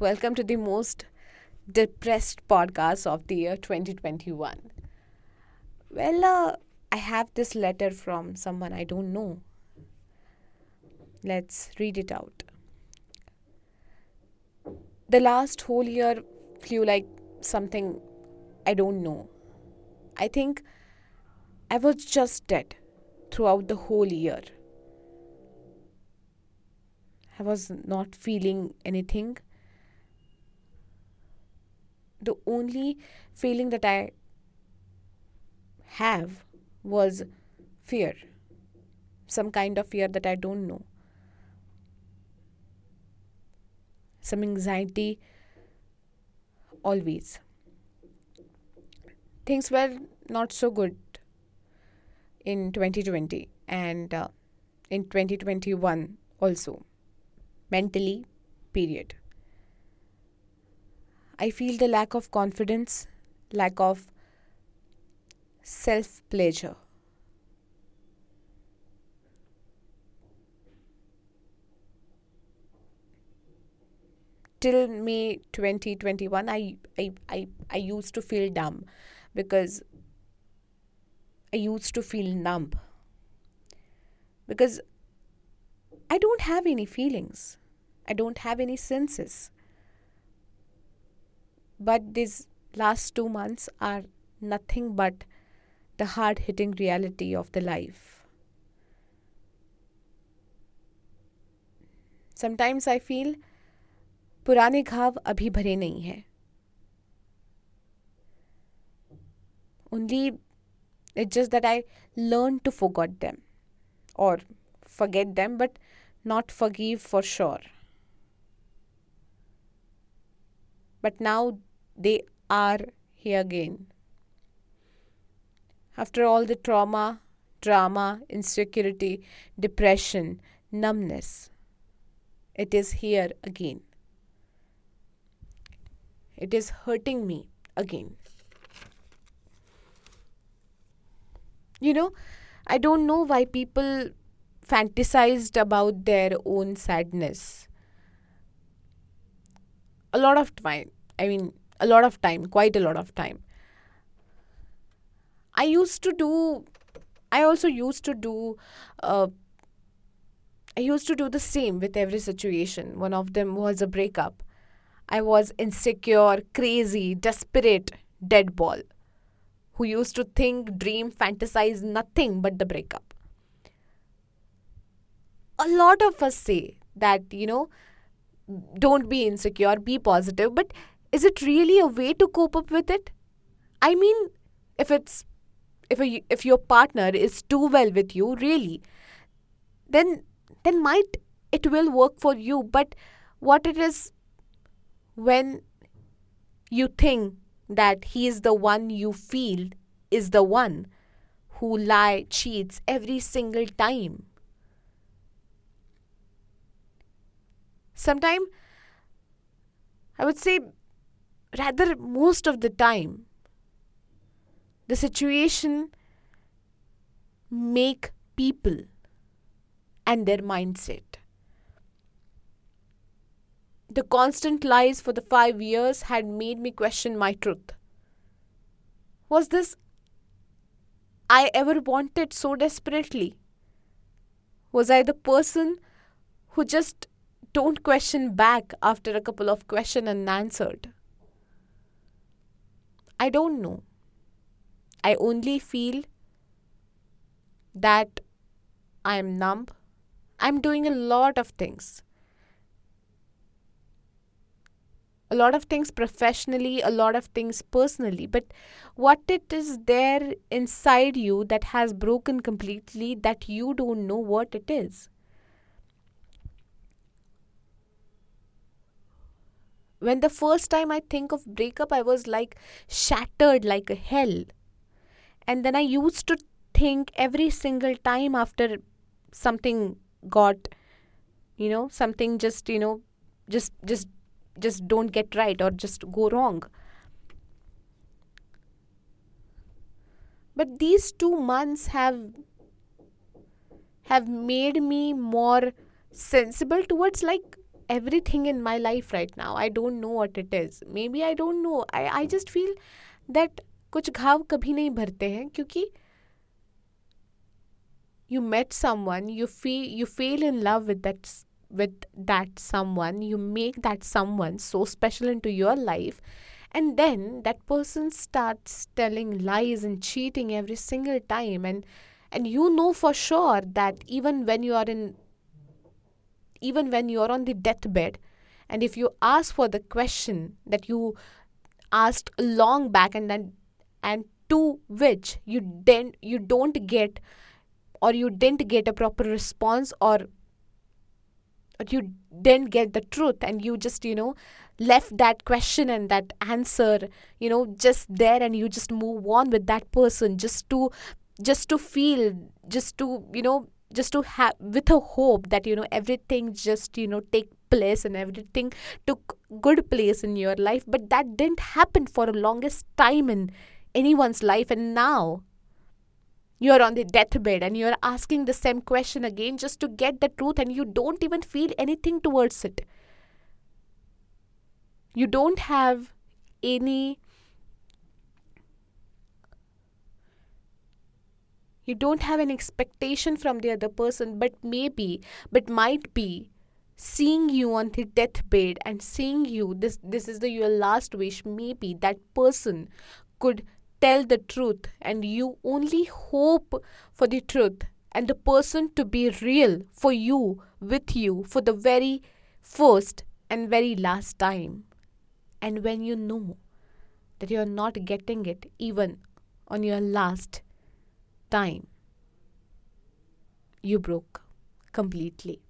Welcome to the most depressed podcast of the year 2021. Well, uh, I have this letter from someone I don't know. Let's read it out. The last whole year flew like something I don't know. I think I was just dead throughout the whole year. I was not feeling anything. The only feeling that I have was fear. Some kind of fear that I don't know. Some anxiety always. Things were not so good in 2020 and uh, in 2021 also mentally period i feel the lack of confidence lack of self pleasure till may 2021 I, I i i used to feel dumb because i used to feel numb because i don't have any feelings I don't have any senses But these last two months are nothing but the hard hitting reality of the life. Sometimes I feel पुराने घाव अभी भरे नहीं हैं only it's just that I learned to forget them or forget them but not forgive for sure. but now they are here again. After all the trauma, drama, insecurity, depression, numbness, it is here again. It is hurting me again. You know, I don't know why people fantasized about their own sadness a lot of time. I mean, a lot of time, quite a lot of time. I used to do, I also used to do, uh, I used to do the same with every situation. One of them was a breakup. I was insecure, crazy, desperate, dead ball who used to think, dream, fantasize nothing but the breakup. A lot of us say that, you know, don't be insecure, be positive. But is it really a way to cope up with it? I mean, if it's if a, if your partner is too well with you, really, then then might it will work for you. But what it is when you think that he is the one you feel is the one who lie cheats every single time Sometimes, I would say, rather, most of the time, the situation make people and their mindset. The constant lies for the five years had made me question my truth. Was this I ever wanted so desperately? Was I the person who just don't question back after a couple of question and answered. I don't know. I only feel that I am numb. I'm doing a lot of things. A lot of things professionally, a lot of things personally. But what it is there inside you that has broken completely that you don't know what it is? When the first time I think of breakup, I was like shattered like a hell. And then I used to think every single time after something got, you know, something just, you know, just, just, just don't get right or just go wrong. But these two months have have made me more sensible towards like everything in my life right now i don't know what it is maybe i don't know i i just feel that कुछ घाव कभी नहीं भरते हैं क्योंकि you met someone you feel you feel in love with that with that someone you make that someone so special into your life and then that person starts telling lies and cheating every single time and and you know for sure that even when you are in even when you're on the deathbed and if you ask for the question that you asked long back and then and to which you didn't you don't get or you didn't get a proper response or or you didn't get the truth and you just you know left that question and that answer you know just there and you just move on with that person just to just to feel just to you know just to have with a hope that you know everything just you know take place and everything took good place in your life. But that didn't happen for the longest time in anyone's life. And now you're on the deathbed and you're asking the same question again just to get the truth and you don't even feel anything towards it. You don't have any you don't have an expectation from the other person but maybe but might be seeing you on the deathbed and seeing you this this is the your last wish. Maybe that person could tell the truth and you only hope for the truth and the person to be real for you with you for the very first and very last time. And when you know that you are not getting it even on your last time you broke completely.